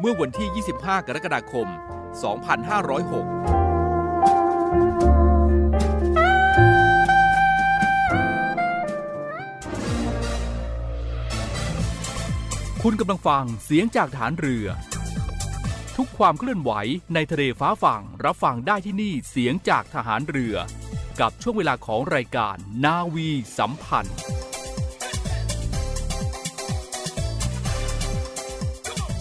เมื่อวันที่ 25 กรกฎาคม 2506คุณกำลังฟังเสียงจากฐานเรือ ทุกความเคลื่อนไหวในทะเลฟ้าฝั่งรับฟังได้ที่นี่เสียงจากทหารเรือ กับช่วงเวลาของรายการนาวีสัมพันธ์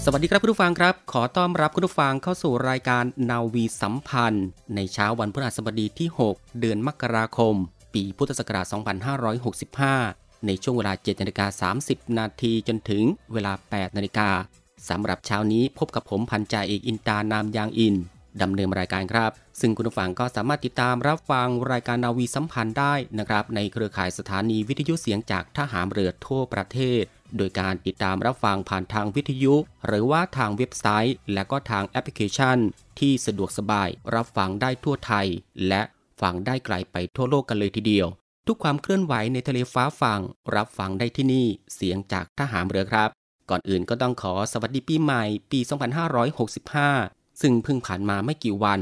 สวัสดีครับคุณผู้ฟังครับ ขอต้อนรับคุณผู้ฟังเข้าสู่รายการนาวีสัมพันธ์ ในเช้าวันพฤหัสบดีที่ 6 เดือนมกราคม ปีพุทธศักราช 2565 ในช่วงเวลา7นาฬิกา30 นาทีจนถึงเวลา 8 นาฬิกาสำหรับเช้านี้พบกับผมพันจ่าเอกอินตานามยางอินดำเนินรายการครับ ซึ่งคุณผู้ฟังก็สามารถติดตามรับฟังรายการนาวีสัมพันธ์ได้นะครับในเครือข่ายสถานีวิทยุเสียงจากทหารเรือทั่วประเทศ โดยการติดตามรับฟังผ่านทางวิทยุ หรือว่าทางเว็บไซต์ และก็ทางแอปพลิเคชัน ที่สะดวกสบายรับฟังได้ทั่วไทย และฟังได้ไกลไปทั่วโลกกันเลยทีเดียว ทุกความเคลื่อนไหวในทะเลฟ้าฟัง รับฟังได้ที่นี่เสียงจากทหารเรือครับ ก่อนอื่นก็ต้องขอสวัสดีปีใหม่ปี 2565 ซึ่งเพิ่งผ่านมาไม่กี่วัน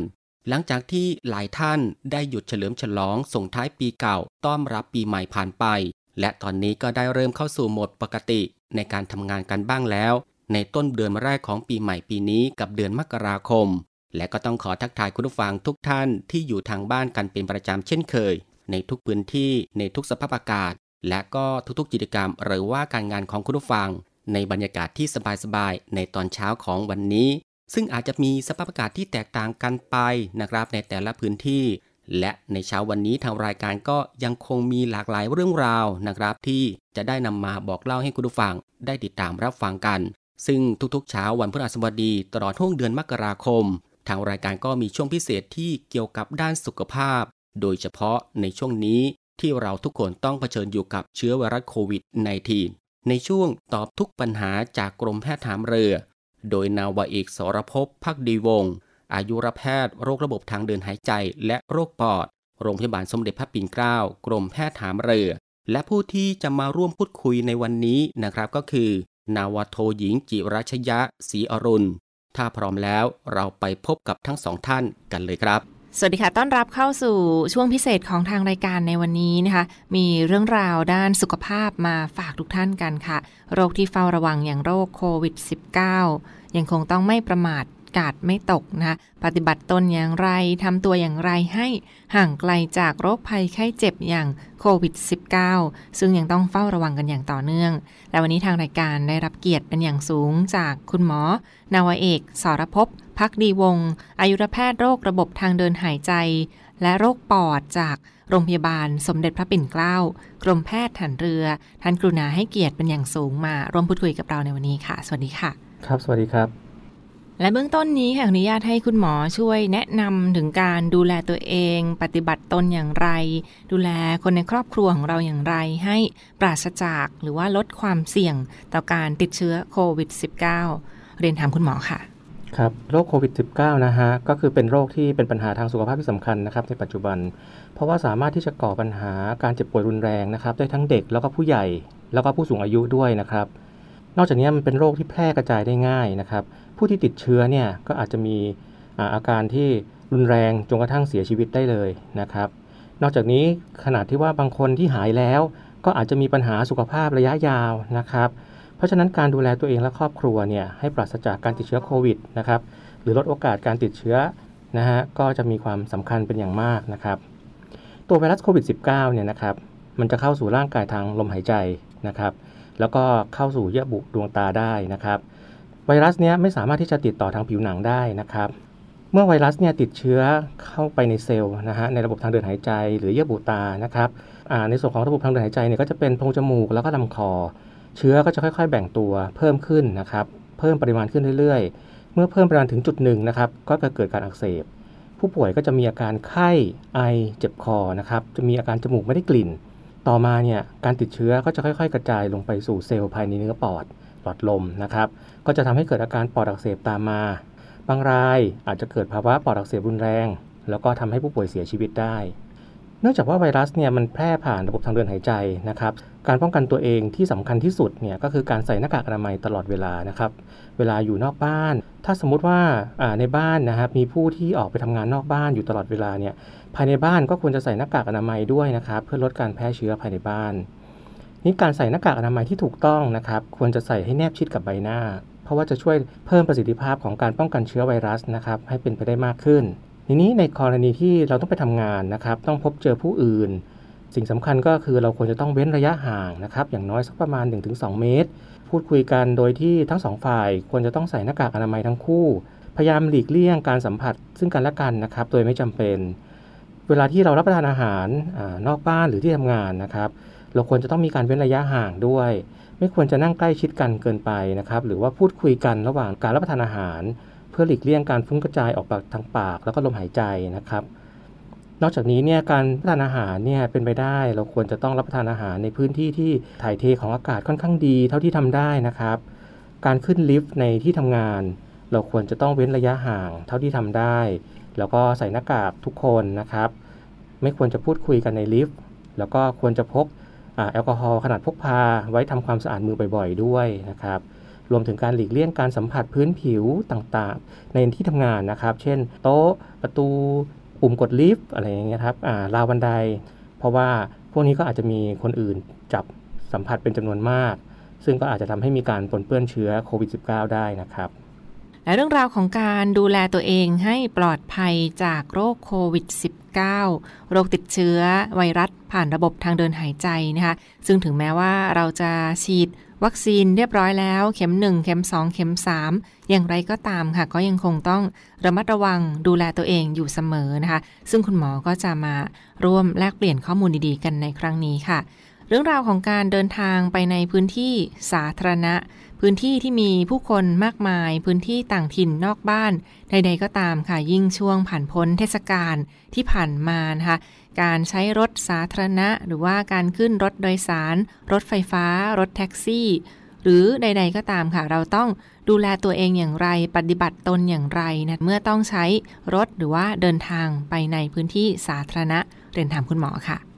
หลังจากที่หลายท่านได้หยุดเฉลิมฉลองส่งท้ายปีเก่าต้อนรับปีใหม่ผ่านไป และตอนนี้ก็ได้เริ่มเข้าสู่โหมดปกติในการทำงานกันบ้างแล้ว ในต้นเดือนแรกของปีใหม่ปีนี้กับเดือนมกราคม และก็ต้องขอทักทายคุณผู้ฟังทุกท่านที่อยู่ทางบ้านกันเป็นประจำเช่นเคย ในทุกพื้นที่ในทุกสภาพอากาศ และก็ทุกๆกิจกรรม หรือว่าการงานของคุณผู้ฟัง ในบรรยากาศที่สบายๆในตอนเช้าของวันนี้ ซึ่งอาจจะมีสภาพอากาศที่แตกต่างกันไปนะครับในแต่ละพื้นที่ และในเช้าวันนี้ทางรายการก็ยังคงมีหลากหลายเรื่องราวนะครับ ที่จะได้นำมาบอกเล่าให้คุณผู้ฟังได้ติดตามรับฟังกัน ซึ่งทุกๆ เช้าวันพฤหัสบดีตลอดช่วงเดือนมกราคม ทางรายการก็มีช่วงพิเศษที่เกี่ยวกับด้านสุขภาพ โดยเฉพาะในช่วงนี้ที่เราทุกคนต้องเผชิญอยู่กับเชื้อไวรัสโควิด -19 ในช่วงตอบทุกปัญหาจากกรมแพทย์ทหารเรือ โดยนาวาเอกสรภพพักดีวงศ์ อายุรแพทย์ โรคระบบทางเดินหายใจ และโรคปอด โรงพยาบาลสมเด็จพระปิ่นเกล้า กรมแพทย์ทหารเรือ และผู้ที่จะมาร่วมพูดคุยในวันนี้นะครับก็คือ นาวโทหญิงจิรัชยะศรีอรุณ ถ้าพร้อมแล้วเราไปพบกับทั้งสองท่านกันเลยครับสวัสดีค่ะ ต้อนรับเข้าสู่ช่วงพิเศษของทางรายการในวันนี้นะคะ มีเรื่องราวด้านสุขภาพมาฝากทุกท่านกันค่ะ โรคที่เฝ้าระวังอย่างโรคโควิด -19 ยังคงต้องไม่ประมาท กาดไม่ตกนะคะปฏิบัติตนอย่างไรทำตัวอย่างไรให้ห่างไกลจากโรคภัยไข้เจ็บอย่างโควิด -19 ซึ่งยังต้องเฝ้าระวังกันอย่างต่อเนื่อง และวันนี้ทางรายการได้รับเกียรติเป็นอย่างสูงจากคุณหมอ นาวเอก สรภพพักดีวงอายุรแพทย์โรคระบบทางเดินหายใจ และโรคปอดจากโรงพยาบาลสมเด็จพระปิ่นเกล้ากรมแพทย์ฐานเรือ ท่านกรุณาให้เกียรติเป็นอย่างสูงมาร่วมพูดคุยกับเราในวันนี้ค่ะ สวัสดีค่ะ ครับ สวัสดีครับ และเบื้องต้นนี้ค่ะอนุญาตให้คุณหมอช่วยแนะนำถึงการดูแลตัวเอง ปฏิบัติตนอย่างไร ดูแลคนในครอบครัวของเราอย่างไร ให้ปราศจากหรือว่าลดความเสี่ยงต่อการติดเชื้อโควิด -19 เรียนถามคุณหมอค่ะครับโรคโควิด -19 นะฮะก็คือเป็นโรคที่เป็นปัญหาทางสุขภาพที่สำคัญนะครับในปัจจุบัน เพราะว่าสามารถที่จะก่อปัญหาการเจ็บป่วยรุนแรงนะครับได้ทั้งเด็กแล้วก็ผู้ใหญ่แล้วก็ผู้สูงอายุด้วยนะครับ นอกจากนี้มันเป็นโรคที่แพร่กระจายได้ง่ายนะครับ ผู้ที่ติดเชื้อเนี่ยก็อาจจะมีอาการที่รุนแรงจนกระทั่งเสียชีวิตได้เลยนะครับ นอกจากนี้ขนาดที่ว่าบางคนที่หายแล้ว ก็อาจจะมีปัญหาสุขภาพระยะยาวนะครับ เพราะฉะนั้นการดูแลตัวเองและครอบครัวเนี่ยให้ปราศจากการติดเชื้อโควิดนะครับหรือลดโอกาสการติดเชื้อนะฮะก็จะมีความสำคัญเป็นอย่างมากนะครับ ตัวไวรัสโควิด -19 เนี่ยนะครับมันจะเข้าสู่ร่างกายทางลมหายใจนะครับ แล้วก็เข้าสู่เยื่อบุดวงตาได้นะครับ วรัสเนี้ยไม่สามารถที่จะติดต่อทางผิวหนังได้นะครับ เมื่อไวรัสเนี่ยติดเชื้อเข้าไปในเซลล์นะฮะในระบบทางเดินหายใจ หรือเยื่อบุตานะครับในส่วนของระบบทางเดินหายใจเนี่ยก็จะเป็นโพรงจมูกแล้วก็ลำคอ เชื้อก็จะค่อย ๆ แบ่งตัวเพิ่มขึ้นนะครับเพิ่มปริมาณขึ้นเรื่อยๆ เมื่อเพิ่มปริมาณถึงจุดหนึ่งนะครับก็จะเกิดการอักเสบ ผู้ป่วยก็จะมีอาการไข้ไอเจ็บคอนะครับจะมีอาการจมูกไม่ได้กลิ่น ต่อมาเนี่ยการติดเชื้อก็จะค่อย ๆ กระจายลงไปสู่เซลล์ภายในเนื้อปอด หลอดลมนะครับ ก็จะทำให้เกิดอาการปอดอักเสบตามมา บางรายอาจจะเกิดภาวะปอดอักเสบรุนแรง แล้วก็ทำให้ผู้ป่วยเสียชีวิตได้ เนื่องจากว่าไวรัสเนี่ยมันแพร่ผ่านระบบทางเดินหายใจนะครับ การป้องกันตัวเองที่สำคัญที่สุดเนี่ยก็คือการใส่หน้ากากอนามัยตลอดเวลานะครับ เวลาอยู่นอกบ้าน ถ้าสมมุติว่าในบ้านนะครับมีผู้ที่ออกไปทำงานนอกบ้านอยู่ตลอดเวลาเนี่ยภายในบ้านก็ควรจะใส่หน้ากากอนามัยด้วยนะครับเพื่อลดการแพร่เชื้อภายในบ้าน นี่การใส่หน้ากากอนามัยที่ถูกต้องนะครับ ควรจะใส่ให้แนบชิดกับใบหน้า เพราะว่าจะช่วยเพิ่มประสิทธิภาพของการป้องกันเชื้อไวรัสนะครับ ให้เป็นไปได้มากขึ้น ทีนี้ในกรณีที่เราต้องไปทำงานนะครับ ต้องพบเจอผู้อื่น สิ่งสำคัญก็คือเราควรจะต้องเว้นระยะห่างนะครับ อย่างน้อยสักประมาณ 1-2 เมตร พูดคุยกันโดยที่ทั้งสองฝ่าย ควรจะต้องใส่หน้ากากอนามัยทั้งคู่ พยายามหลีกเลี่ยงการสัมผัสซึ่งกันและกันนะครับ โดยไม่จำเป็น เวลาที่เรารับประทานอาหารอนอกบ้านหรือที่ทำงานนะครับ เราควรจะต้องมีการเว้นระยะห่างด้วย ไม่ควรจะนั่งใกล้ชิดกันเกินไปนะครับ หรือว่าพูดคุยกันระหว่างการรับประทานอาหาร เพื่อหลีกเลี่ยงการฟุ้งกระจายออกทางปาก แล้วก็ลมหายใจนะครับ นอกจากนี้เนี่ยการรับประทานอาหารเนี่ยเป็นไปได้ เราควรจะต้องรับประทานอาหารในพื้นที่ที่ถ่ายเทของอากาศค่อนข้างดี เท่าที่ทำได้นะครับ การขึ้นลิฟต์ในที่ทำงาน เราควรจะต้องเว้นระยะห่าง เท่าที่ทำได้ แล้วก็ใส่หน้ากากทุกคนนะครับ ไม่ควรจะพูดคุยกันในลิฟต์แล้วก็ควรจะพก แอลกอฮอล์ขนาดพกพาไว้ทำความสะอาดมือบ่อยๆ ด้วยนะครับรวมถึงการหลีกเลี่ยงการสัมผัสพื้นผิวต่างๆ ในที่ทำงานนะครับ เช่น โต๊ะประตูปุ่มกดลิฟต์อะไรอย่างเงี้ยครับราวบันได เพราะว่าพวกนี้ก็อาจจะมีคนอื่นจับสัมผัสเป็นจำนวนมาก ซึ่งก็อาจจะทำให้มีการปนเปื้อนเชื้อโควิด -19 ได้นะครับและเรื่องราวของการดูแลตัวเองให้ปลอดภัยจากโรคโควิด -19 โรคติดเชื้อไวรัสผ่านระบบทางเดินหายใจนะคะ ซึ่งถึงแม้ว่าเราจะฉีดวัคซีนเรียบร้อยแล้ว เข็ม 1 เข็ม 2 เข็ม 3 อย่างไรก็ตามค่ะ ก็ยังคงต้องระมัดระวังดูแลตัวเองอยู่เสมอนะคะ ซึ่งคุณหมอก็จะมาร่วมแลกเปลี่ยนข้อมูลดีๆ กันในครั้งนี้ค่ะ เรื่องราวของการเดินทางไปในพื้นที่สาธารณะ พื้นที่ที่มีผู้คนมากมาย พื้นที่ต่างถิ่นนอกบ้านใดๆก็ตามค่ะยิ่งช่วงผ่านพ้นเทศกาลที่ผ่านมานะคะการใช้รถสาธารณะ หรือว่าการขึ้นรถโดยสาร รถไฟฟ้า รถแท็กซี่ หรือใด ๆก็ตามค่ะ เราต้องดูแลตัวเองอย่างไร ปฏิบัติตนอย่างไรนะเมื่อต้องใช้รถหรือว่าเดินทางไปในพื้นที่สาธารณะเรียนถามคุณหมอค่ะ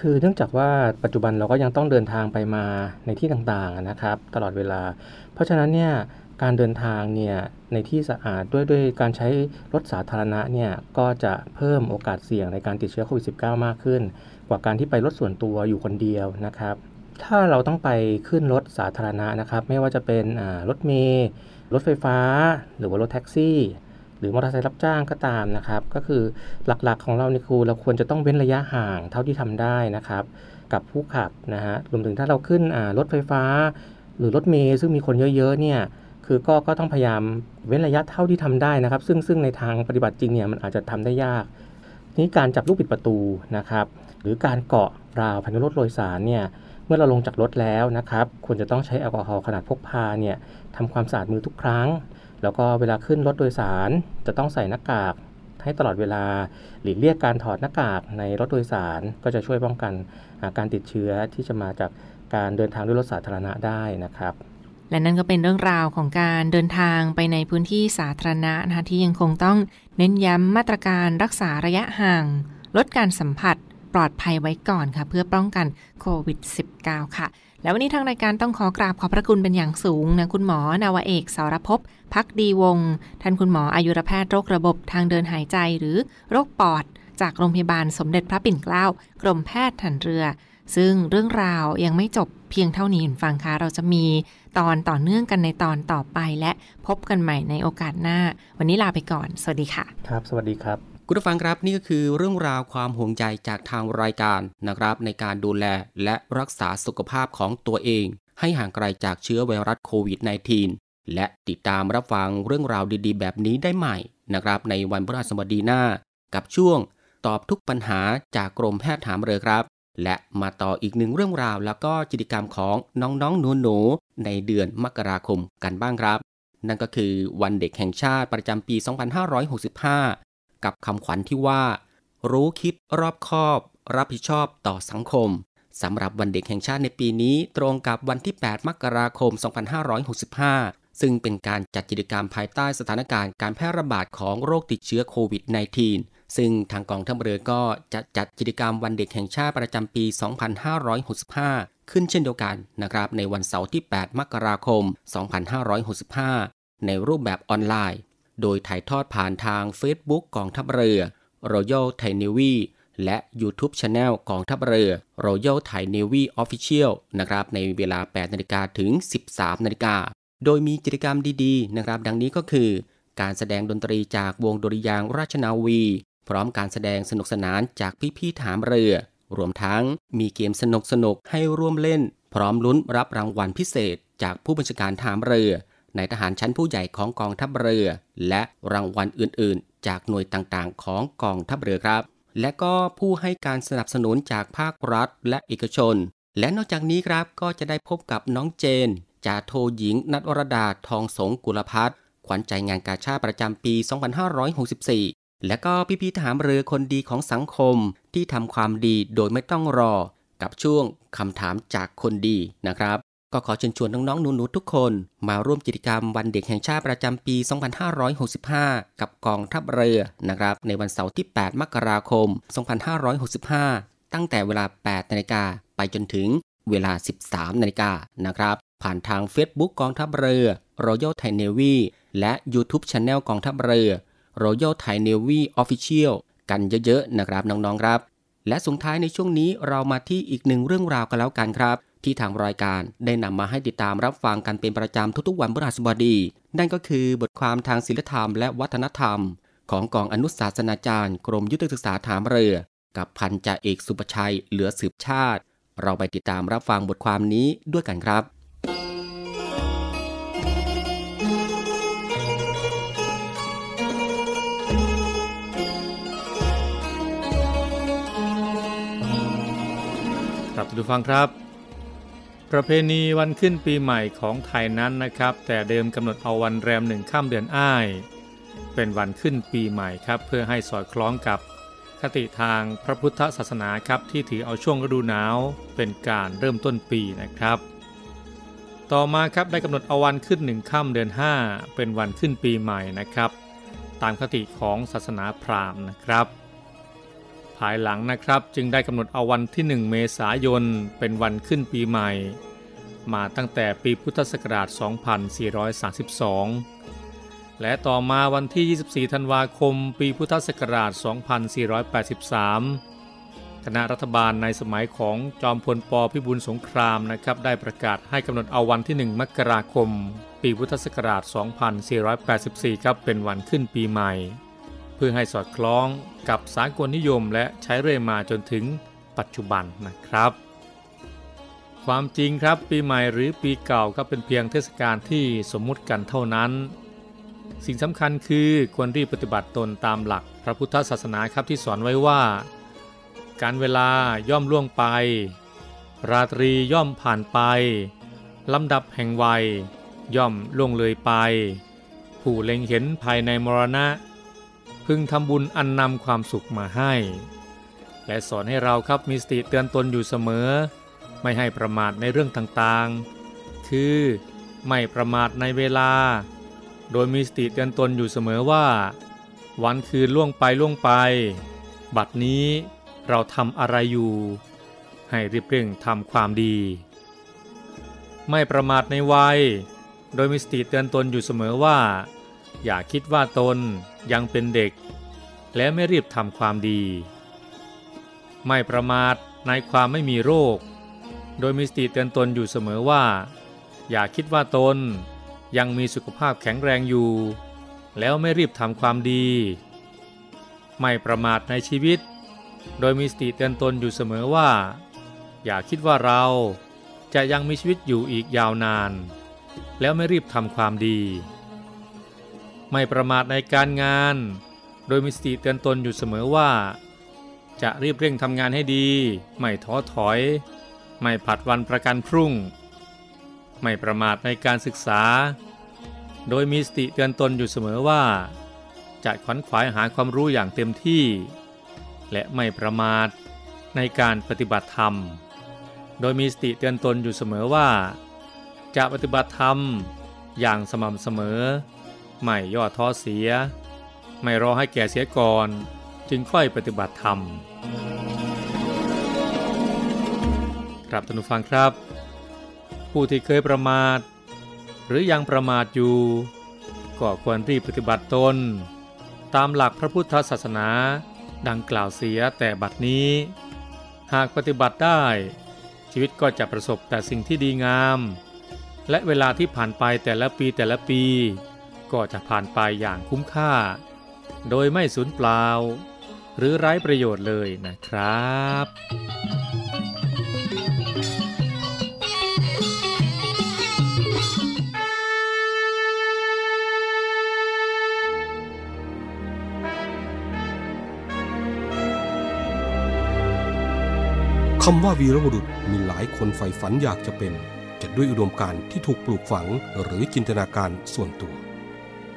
คือเนื่องจากว่าปัจจุบันเราก็ยังต้องเดินทางไปมาในที่ต่างๆนะครับ ตลอดเวลา เพราะฉะนั้นเนี่ยการเดินทางเนี่ยในที่สะอาดด้วยด้วยการใช้รถสาธารณะเนี่ยก็จะเพิ่มโอกาสเสี่ยงในการติดเชื้อโควิด -19 มากขึ้น กว่าการที่ไปรถส่วนตัวอยู่คนเดียวนะครับ ถ้าเราต้องไปขึ้นรถสาธารณะนะครับ ไม่ว่าจะเป็นรถเมล์รถไฟฟ้า หรือว่ารถแท็กซี่ หรือมอเตอร์ไซค์รับจ้างก็ตามนะครับ ก็คือหลักๆของเรานี่คือเราควรจะต้องเว้นระยะห่างเท่าที่ทำได้นะครับ กับผู้ขับนะฮะรวมถึงถ้าเราขึ้นรถไฟฟ้า หรือรถเมล์ซึ่งมีคนเยอะๆเนี่ยคือก็ก็ต้องพยายามเว้นระยะเท่าที่ทำได้นะครับ ซึ่งซึ่งในทางปฏิบัติจริงเนี่ยมันอาจจะทำได้ยากนี่การจับลูกปิดประตูนะครับ หรือการเกาะราวภายในรถโดยสารเนี่ยเมื่อเราลงจากรถแล้วนะครับควรจะต้องใช้แอลกอฮอล์ขนาดพกพาเนี่ยทำความสะอาดมือทุกครั้ง แล้วก็เวลาขึ้นรถโดยสารจะต้องใส่หน้ากากให้ตลอดเวลาหลีกเลี่ยงการถอดหน้ากากในรถโดยสารก็จะช่วยป้องกันการติดเชื้อที่จะมาจากการเดินทางด้วยรถสาธารณะได้นะครับ และนั่นก็เป็นเรื่องราวของการเดินทางไปในพื้นที่สาธารณะนะคะที่ยังคงต้องเน้นย้ำมาตรการรักษาระยะห่าง ลดการสัมผัสปลอดภัยไว้ก่อนค่ะ เพื่อป้องกันโควิด -19 ค่ะ แล้ววันนี้ทางรายการต้องขอกราบขอบพระคุณเป็นอย่างสูงนะคุณหมอนาวเอกสารพพักดีวง ท่านคุณหมออายุรแพทย์โรคระบบทางเดินหายใจหรือโรคปอด จากโรงพยาบาลสมเด็จพระปิ่นเกล้ากรมแพทย์ถันเรือ ซึ่งเรื่องราวยังไม่จบเพียงเท่านี้คุณฟังคะเราจะมีตอนต่อเนื่องกันในตอนต่อไปและพบกันใหม่ในโอกาสหน้า วันนี้ลาไปก่อน สวัสดีค่ะ ครับ สวัสดีครับ คุณผู้ฟังครับนี่ก็คือเรื่องราวความห่วงใยจากทางรายการนะครับ ในการดูแลและรักษาสุขภาพของตัวเอง ให้ห่างไกลจากเชื้อไวรัสโควิด -19 และติดตามรับฟังเรื่องราวดีๆ แบบนี้ได้ใหม่นะครับ ในวันพฤหัสบดีหน้า กับช่วงตอบทุกปัญหาจากกรมแพทย์ถามเรือครับ และมาต่ออีกหนึ่งเรื่องราวแล้วก็กิจกรรมของน้องๆหนูๆในเดือนมกราคมกันบ้างครับ นั่นก็คือวันเด็กแห่งชาติประจำปี 2565 กับคำขวัญที่ว่า รู้คิดรอบคอบ รับผิดชอบต่อสังคมสำหรับวันเด็กแห่งชาติในปีนี้ตรงกับวันที่ 8 มกราคม 2565 ซึ่งเป็นการจัดกิจกรรมภายใต้สถานการณ์การแพร่ระบาดของโรคติดเชื้อโควิด -19 ซึ่งทางกองทัพเรือก็จะจัดกิจกรรมวันเด็กแห่งชาติประจำปี 2565 ขึ้นเช่นเดียวกันนะครับในวันเสาร์ที่ 8 มกราคม 2565 ในรูปแบบออนไลน์ โดยถ่ายทอดผ่านทาง Facebook กองทัพเรือ Royal Thai Navy และ YouTube Channel กองทัพเรือ Royal Thai Navy Official นะครับในเวลา 8 นาฬิกาถึง 13 นาฬิกา โดยมีกิจกรรมดีๆ นะครับ ดังนี้ก็คือ การแสดงดนตรีจากวงดุริยางราชนาวี พร้อมการแสดงสนุกสนานจากพี่ๆถามเรือ รวมทั้งมีเกมสนุกๆให้ร่วมเล่น พร้อมลุ้นรับรางวัลพิเศษ จากผู้บัญชาการถามเรือ ในทหารชั้นผู้ใหญ่ของกองทัพเรือ และรางวัลอื่นๆ จากหน่วยต่างๆ ของกองทัพเรือครับ และก็ผู้ให้การสนับสนุนจากภาครัฐและเอกชน และนอกจากนี้ครับก็จะได้พบกับน้องเจนจ่าโทหญิงนัทวรดาทองสงกุลพัฒน์ขวัญใจงานกาชาประจำปี 2564 และก็พี่ๆทหารเรือคนดีของสังคมที่ทำความดีโดยไม่ต้องรอ กับช่วงคำถามจากคนดีนะครับ ก็ขอเชิญชวนน้องๆหนูๆทุกคน มาร่วมกิจกรรมวันเด็กแห่งชาติประจำปี 2565 กับกองทัพเรือนะครับ ในวันเสาร์ที่ 8 มกราคม 2565 ตั้งแต่เวลา 8 นาฬิกาไปจนถึงเวลา 13 นาฬิกานะครับ ผ่านทาง Facebook กองทัพเรือ Royal Thai Navy และ YouTube Channel กองทัพเรือ Royal Thai Navy Official กันเยอะๆนะครับน้องๆครับ และสุดท้ายในช่วงนี้เรามาที่อีกหนึ่งเรื่องราวกันแล้วกันครับ ที่ทางรายการได้นำมาให้ติดตามรับฟังกันเป็นประจำทุกๆวันพฤหัสบดี นั่นก็คือบทความทางศิลธรรมและวัฒนธรรม ของกองอนุศาสนาจารย์ กรมยุทธศึกษาฐานเรือ กับพันจ่าเอกสุประชัยเหลือสืบชาติ เราไปติดตามรับฟังบทความนี้ด้วยกันครับครับทุกฟังครับ ประเพณีวันขึ้นปีใหม่ของไทยนั้นนะครับ แต่เดิมกำหนดเอาวันแรมหนึ่งข้ามเดือนอ้าย เป็นวันขึ้นปีใหม่ครับ เพื่อให้สอดคล้องกับคติทางพระพุทธศาสนาครับที่ถือเอาช่วงฤดูหนาวเป็นการเริ่มต้นปีนะครับ ต่อมาครับได้กำหนดเอาวันขึ้นหนึ่งค่ำเดือน 5 เป็นวันขึ้นปีใหม่นะครับ ตามคติของศาสนาพราหมณ์นะครับ ภายหลังนะครับ จึงได้กำหนดเอาวันที่ 1 เมษายน เป็นวันขึ้นปีใหม่ มาตั้งแต่ปีพุทธศักราช 2432 และต่อมาวันที่ 24 ธันวาคม ปีพุทธศักราช 2483 คณะรัฐบาลในสมัยของจอมพลปพิบูลสงครามนะครับ ได้ประกาศให้กำหนดเอาวันที่ 1 มกราคม ปีพุทธศักราช 2484 ครับ เป็นวันขึ้นปีใหม่ พื่อให้สอดคล้องกับสากลนิยมและใช้เรื่อยมาจนถึงปัจจุบันนะครับ ความจริงครับปีใหม่หรือปีเก่าก็เป็นเพียงเทศกาลที่สมมุติกันเท่านั้น สิ่งสำคัญคือควรรีบปฏิบัติตนตามหลักพระพุทธศาสนาครับที่สอนไว้ว่า การเวลาย่อมล่วงไป ราตรีย่อมผ่านไปลำดับแห่งวัยย่อมล่วงเลยไป ผู้เล็งเห็นภายในมรณะ พึงทำบุญอันนำความสุขมาให้ และสอนให้เราครับมีสติเตือนตนอยู่เสมอ ไม่ให้ประมาทในเรื่องต่างๆ คือไม่ประมาทในเวลา โดยมีสติเตือนตนอยู่เสมอว่า วันคืนล่วงไปล่วงไป บัดนี้เราทำอะไรอยู่ ให้รีบเร่งทำความดี ไม่ประมาทในวัย โดยมีสติเตือนตนอยู่เสมอว่า อย่าคิดว่าตน ยังเป็นเด็ก และไม่รีบทำความดี ไม่ประมาทในความไม่มีโรค โดยมีสติเตือนตนอยู่เสมอว่า อย่าคิดว่าตนยังมีสุขภาพแข็งแรงอยู่ แล้วไม่รีบทำความดี ไม่ประมาทในชีวิต โดยมีสติเตือนตนอยู่เสมอว่า อย่าคิดว่าเราจะยังมีชีวิตอยู่อีกยาวนาน แล้วไม่รีบทำความดี ไม่ประมาทในการงาน โดยมีสติเตือนตนอยู่เสมอว่า จะรีบเร่งทำงานให้ดี ไม่ท้อถอย ไม่ผัดวันประกันพรุ่ง ไม่ประมาทในการศึกษา โดยมีสติเตือนตนอยู่เสมอว่า จะขวนขวายหาความรู้อย่างเต็มที่ และไม่ประมาทในการปฏิบัติธรรม โดยมีสติเตือนตนอยู่เสมอว่า จะปฏิบัติธรรมอย่างสม่ำเสมอ ไม่ย่อท้อเสีย ไม่รอให้แก่เสียก่อน จึงค่อยปฏิบัติธรรม ครับท่านผู้ฟังครับ ผู้ที่เคยประมาท หรือยังประมาทอยู่ ก็ควรรีบปฏิบัติตน ตามหลักพระพุทธศาสนาดังกล่าวเสียแต่บัดนี้ หากปฏิบัติได้ ชีวิตก็จะประสบแต่สิ่งที่ดีงาม และเวลาที่ผ่านไปแต่ละปีแต่ละปี ก็จะผ่านไปอย่างคุ้มค่า โดยไม่สูญเปล่า หรือไร้ประโยชน์เลยนะครับคำว่าวีรบุรุษมีหลายคนใฝ่ฝันอยากจะเป็น จะด้วยอุดมการณ์ที่ถูกปลูกฝังหรือจินตนาการส่วนตัว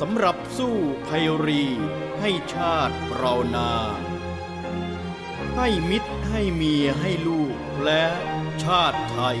สำหรับสู้ภัยรี ให้ชาติเรานา ให้มิตรให้เมียให้ลูกและชาติไทย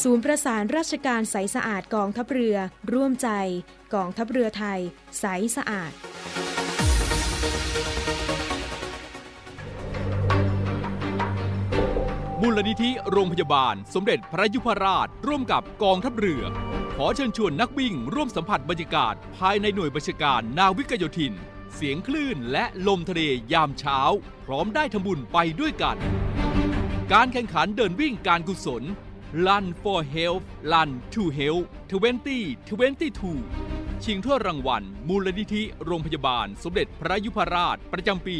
ศูนย์ประสานราชการใสสะอาดกองทัพเรือ ร่วมใจ กองทัพเรือไทย ใสสะอาด มูลนิธิโรงพยาบาล สมเด็จพระยุพราช ร่วมกับกองทัพเรือ ขอเชิญชวนนักวิ่ง ร่วมสัมผัสบรรยากาศ ภายในหน่วยบัญชาการนาวิกโยธิน เสียงคลื่นและลมทะเลยามเช้า พร้อมได้ทำบุญไปด้วยกัน การแข่งขันเดินวิ่งการกุศล Run for Health Run to Health 2022 ชิงถ้วยรางวัล มูลนิธิโรงพยาบาลสมเด็จพระยุพราชประจำปี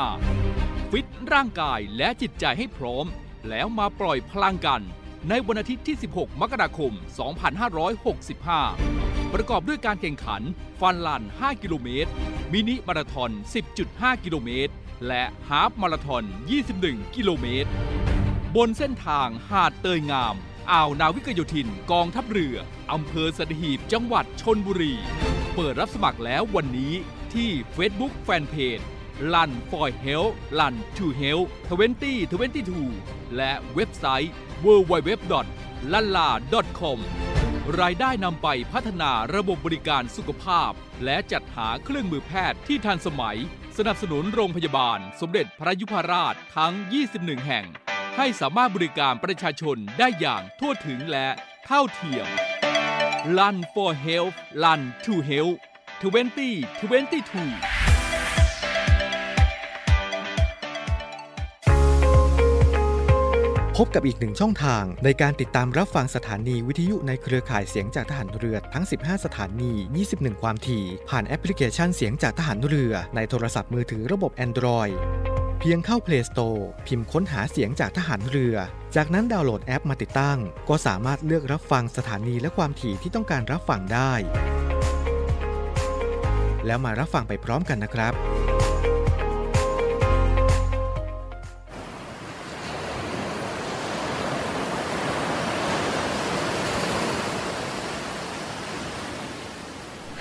2565 ฟิตร่างกายและจิตใจให้พร้อม แล้วมาปล่อยพลังกัน ในวันอาทิตย์ที่ 16 มกราคม 2565 ประกอบด้วยการแข่งขัน ฟันลัน 5 กิโลเมตร มินิมาราทอน 10.5 กิโลเมตร และฮาฟมาราทอน 21 กิโลเมตร บนเส้นทางหาดเตยงาม อ่าวนาวิกโยธิน กองทัพเรือ อำเภอสัตหีบ จังหวัดชนบุรี เปิดรับสมัครแล้ววันนี้ที่ Facebook Fanpage ลัน for health ลัน to health 2022และเว็บไซต์ www l a l a com รายได้นำไปพัฒนาระบบบริการสุขภาพ และจัดหาเครื่องมือแพทย์ที่ทันสมัย สนับสนุนโรงพยาบาล สมเด็จพระยุพราชทั้ง 21 แห่ง ให้สามารถบริการประชาชนได้อย่างทั่วถึงและเท่าเทียม Run for Health Run to Health 2022พบกับอีกหนึ่งช่องทางในการติดตามรับฟังสถานีวิทยุในเครือข่ายเสียงจากทหารเรือทั้ง 15 สถานี 21 ความถี่ ผ่านแอปพลิเคชันเสียงจากทหารเรือในโทรศัพท์มือถือระบบ Android พียงเข้า Play Store พิมพ์ค้นหาเสียงจากทหารเรือ จากนั้นดาวน์โหลดแอปมาติดตั้ง ก็สามารถเลือกรับฟังสถานีและความถี่ที่ต้องการรับฟังได้ แล้วมารับฟังไปพร้อมกันนะครับ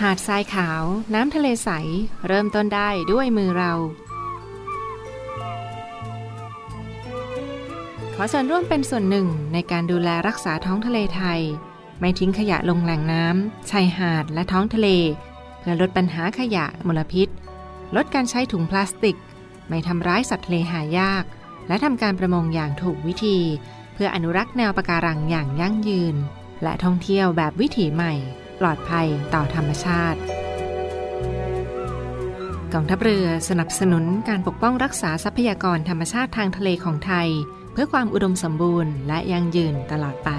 หาดทรายขาว น้ำทะเลใส เริ่มต้นได้ด้วยมือเรา อเชิญร่วมเป็นส่วนหนึ่งในการดูแลรักษาท้องทะเลไทย ไม่ทิ้งขยะลงแหล่งน้ำชายหาดและท้องทะเล เพื่อลดปัญหาขยะมลพิษ ลดการใช้ถุงพลาสติก ไม่ทำร้ายสัตว์ทะเลหายาก และทำการประมงอย่างถูกวิธี เพื่ออนุรักษ์แนวปะการังอย่างยั่งยืน และท่องเที่ยวแบบวิถีใหม่ ปลอดภัยต่อธรรมชาติ กองทัพเรือสนับสนุนการปกป้องรักษาทรัพยากรธรรมชาติทางทะเลของไทย เพื่อความอุดมสมบูรณ์และยั่งยืนตลอดไป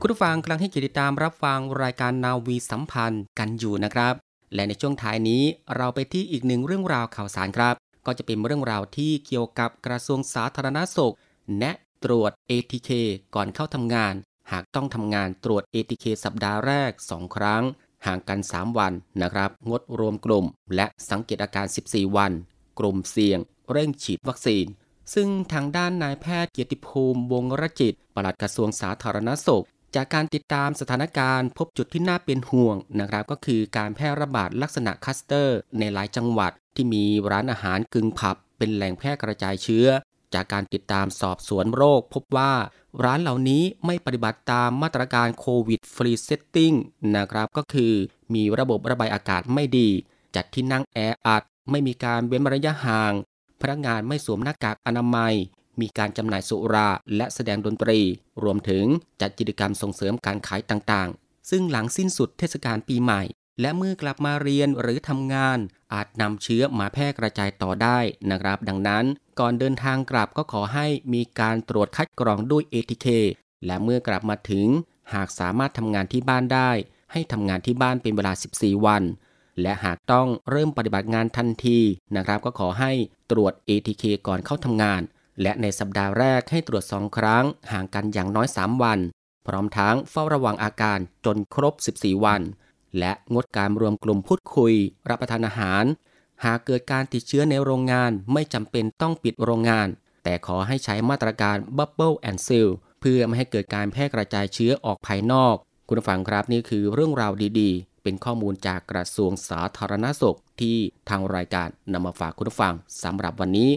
คุณผู้ฟังกำลังให้เกียรติตามรับฟังรายการนาวีสัมพันธ์กันอยู่นะครับ และในช่วงท้ายนี้เราไปที่อีกหนึ่งเรื่องราวข่าวสารครับ ก็จะเป็นเรื่องราวที่เกี่ยวกับกระทรวงสาธารณสุข แนะ ตรวจ ATK ก่อนเข้าทำงาน หากต้องทำงานตรวจ ATK สัปดาห์แรก 2 ครั้ง ห่างกัน 3 วันนะครับ งดรวมกลุ่ม และสังเกตอาการ 14 วัน กลุ่มเสี่ยง เร่งฉีดวัคซีน ซึ่งทางด้านนายแพทย์เกียรติภูมิ วงรจิต ปลัดกระทรวงสาธารณสุขจากการติดตามสถานการณ์พบจุดที่น่าเป็นห่วงนะครับก็คือการแพร่ระบาดลักษณะคลัสเตอร์ ในหลายจังหวัดที่มีร้านอาหารกึ่งผับ เป็นแหล่งแพร่กระจายเชื้อ จากการติดตามสอบสวนโรค พบว่าร้านเหล่านี้ไม่ปฏิบัติตามมาตรการ COVID Free Setting นะครับก็คือมีระบบระบายอากาศไม่ดี จัดที่นั่งแออัด ไม่มีการเว้นระยะห่าง พนักงานไม่สวมหน้ากากอนามัย มีการจำหน่ายสุราและแสดงดนตรี รวมถึงจัดกิจกรรมส่งเสริมการขายต่างๆ ซึ่งหลังสิ้นสุดเทศกาลปีใหม่ และเมื่อกลับมาเรียนหรือทำงาน อาจนำเชื้อมาแพร่กระจายต่อได้นะครับ ดังนั้นก่อนเดินทางกลับก็ขอให้มีการตรวจคัดกรองด้วย ATK และเมื่อกลับมาถึง หากสามารถทำงานที่บ้านได้ ให้ทำงานที่บ้านเป็นเวลา 14 วัน และหากต้องเริ่มปฏิบัติงานทันทีนะครับ ก็ขอให้ตรวจ ATK ก่อนเข้าทำงาน และในสัปดาห์แรกให้ตรวจ 2 ครั้งห่างกันอย่างน้อย 3 วัน พร้อมทั้งเฝ้าระวังอาการจนครบ 14 วัน และงดการรวมกลุ่มพูดคุย รับประทานอาหาร หากเกิดการติดเชื้อในโรงงานไม่จำเป็นต้องปิดโรงงาน แต่ขอให้ใช้มาตรการ Bubble and Seal เพื่อไม่ให้เกิดการแพร่กระจายเชื้อออกภายนอก คุณฟังครับนี่คือเรื่องราวดีๆ เป็นข้อมูลจากกระทรวงสาธารณสุขที่ทางรายการนำมาฝากคุณฟังสำหรับวันนี้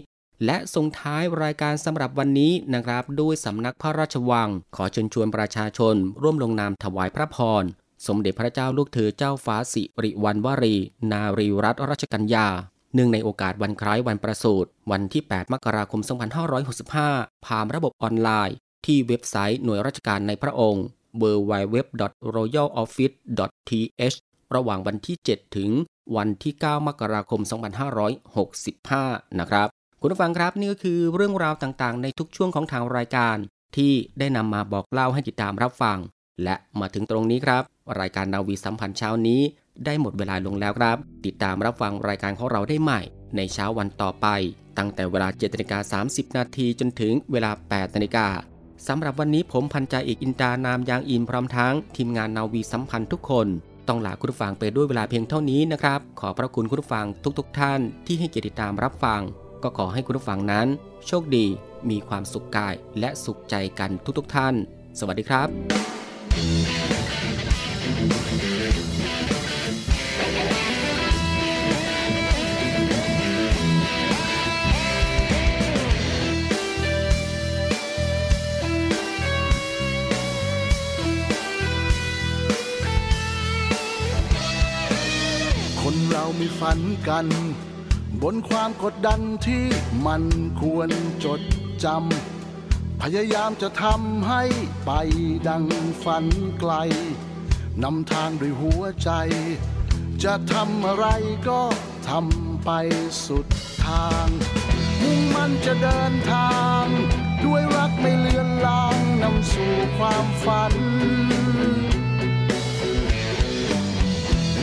และส่งท้ายรายการสำหรับวันนี้นะครับ ด้วยสำนักพระราชวัง ขอเชิญชวนประชาชน ร่วมลงนามถวายพระพร สมเด็จพระเจ้าลูกเธอเจ้าฟ้าสิริวัณวรี นารีรัตนราชกัญญาเนื่องในโอกาสวันคล้ายวันประสูติวันที่ 8 มกราคม 2565 ผ่านระบบออนไลน์ ที่เว็บไซต์หน่วยราชการในพระองค์ www.royaloffice.th ระหว่างวันที่ 7 ถึงวันที่ 9 มกราคม 2565 นะครับ คุณผู้ฟังครับนี่ก็คือเรื่องราวต่างๆ ในทุกช่วงของทางรายการ ที่ได้นำมาบอกเล่าให้ติดตามรับฟัง และมาถึงตรงนี้ครับ รายการนาวีสัมพันธ์เช้านี้ ได้หมดเวลาลงแล้วครับ ติดตามรับฟังรายการของเราได้ใหม่ ในเช้าวันต่อไป ตั้งแต่เวลา7นาฬิกา30 นาทีจนถึงเวลา 8นาฬิกาสำหรับวันนี้ผมพันจ่าเอกอินตานามยางอินพร้อมทั้งทีมงานนาวีสัมพันธ์ทุกคนต้องลาคุณผู้ฟังไปด้วยเวลาเพียงเท่านี้นะครับ ขอพระคุณคุณผู้ฟังทุกๆทท่านที่ให้เกียรติตามรับฟัง ก็ขอให้คุณผู้ฟังนั้น โชคดี มีความสุขกายและสุขใจกันทุกๆทท่าน สวัสดีครับันกัน บนความกดดันที่มันควรจดจำ พยายามจะทำให้ไปดังฝันไกล นำทางด้วยหัวใจ จะทำอะไรก็ทำไปสุดทาง มุ่งมันจะเดินทาง ด้วยรักไม่เลือนลางนำสู่ความฝัน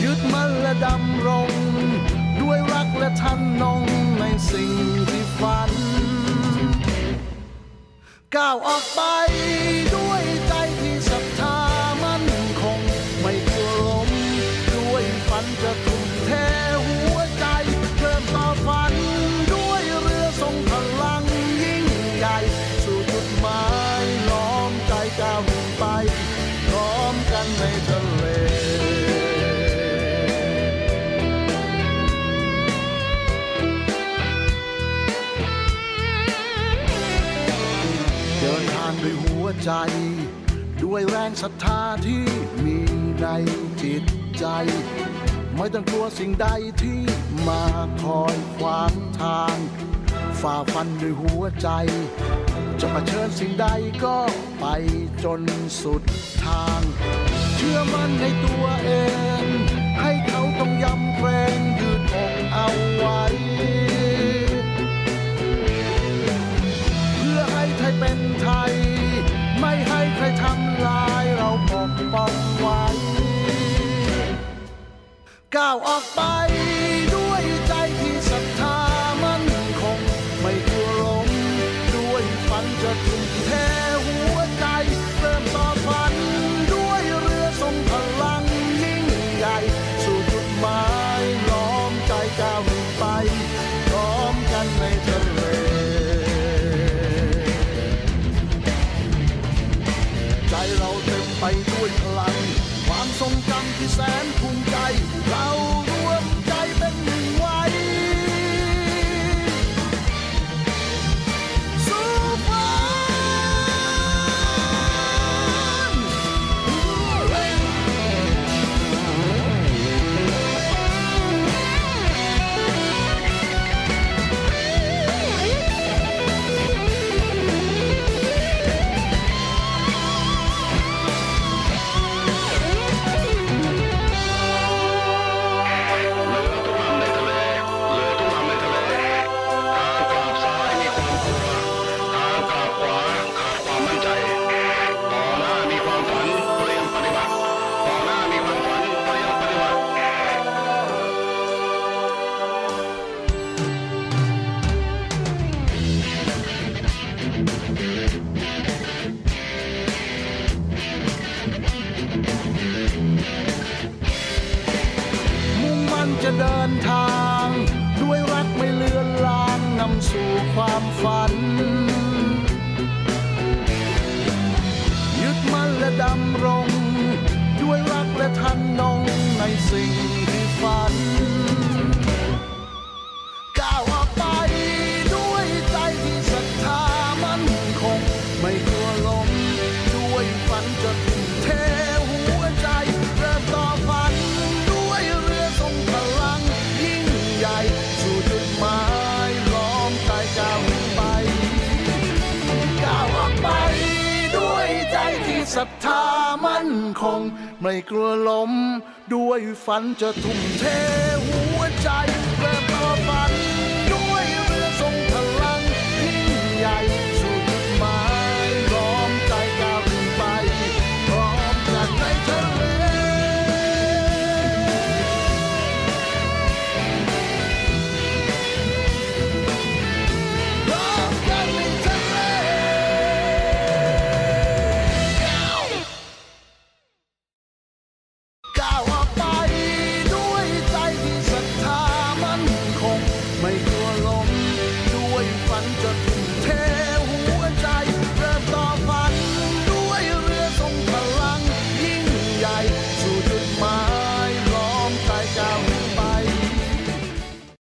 ยึดมั่นและดำรง ด้วยรักและทันนงในสิ่งที่ฝัน ก้าวออกไปด้วย ใจ ด้วยแรงศรัทธาที่มีในจิตใจ ไม่ต้องกลัวสิ่งใดที่มาคอยขวางทาง ฝ่าฟันด้วยหัวใจ จะมาเชิญสิ่งใดก็ไปจนสุดทาง เชื่อมั่นในตัวเอง ให้เขาต้องยำเกรงยืดอกเอาไว้ ใครทำลายเราปกป้องไว้ ก้าวออกไป รัทธามั่นคง ไม่กลัวล้ม ด้วยฝันจะทุ่มเทหัวใจเพื่อฝัน ด้วยเรือทรงพลังยิ่งใหญ่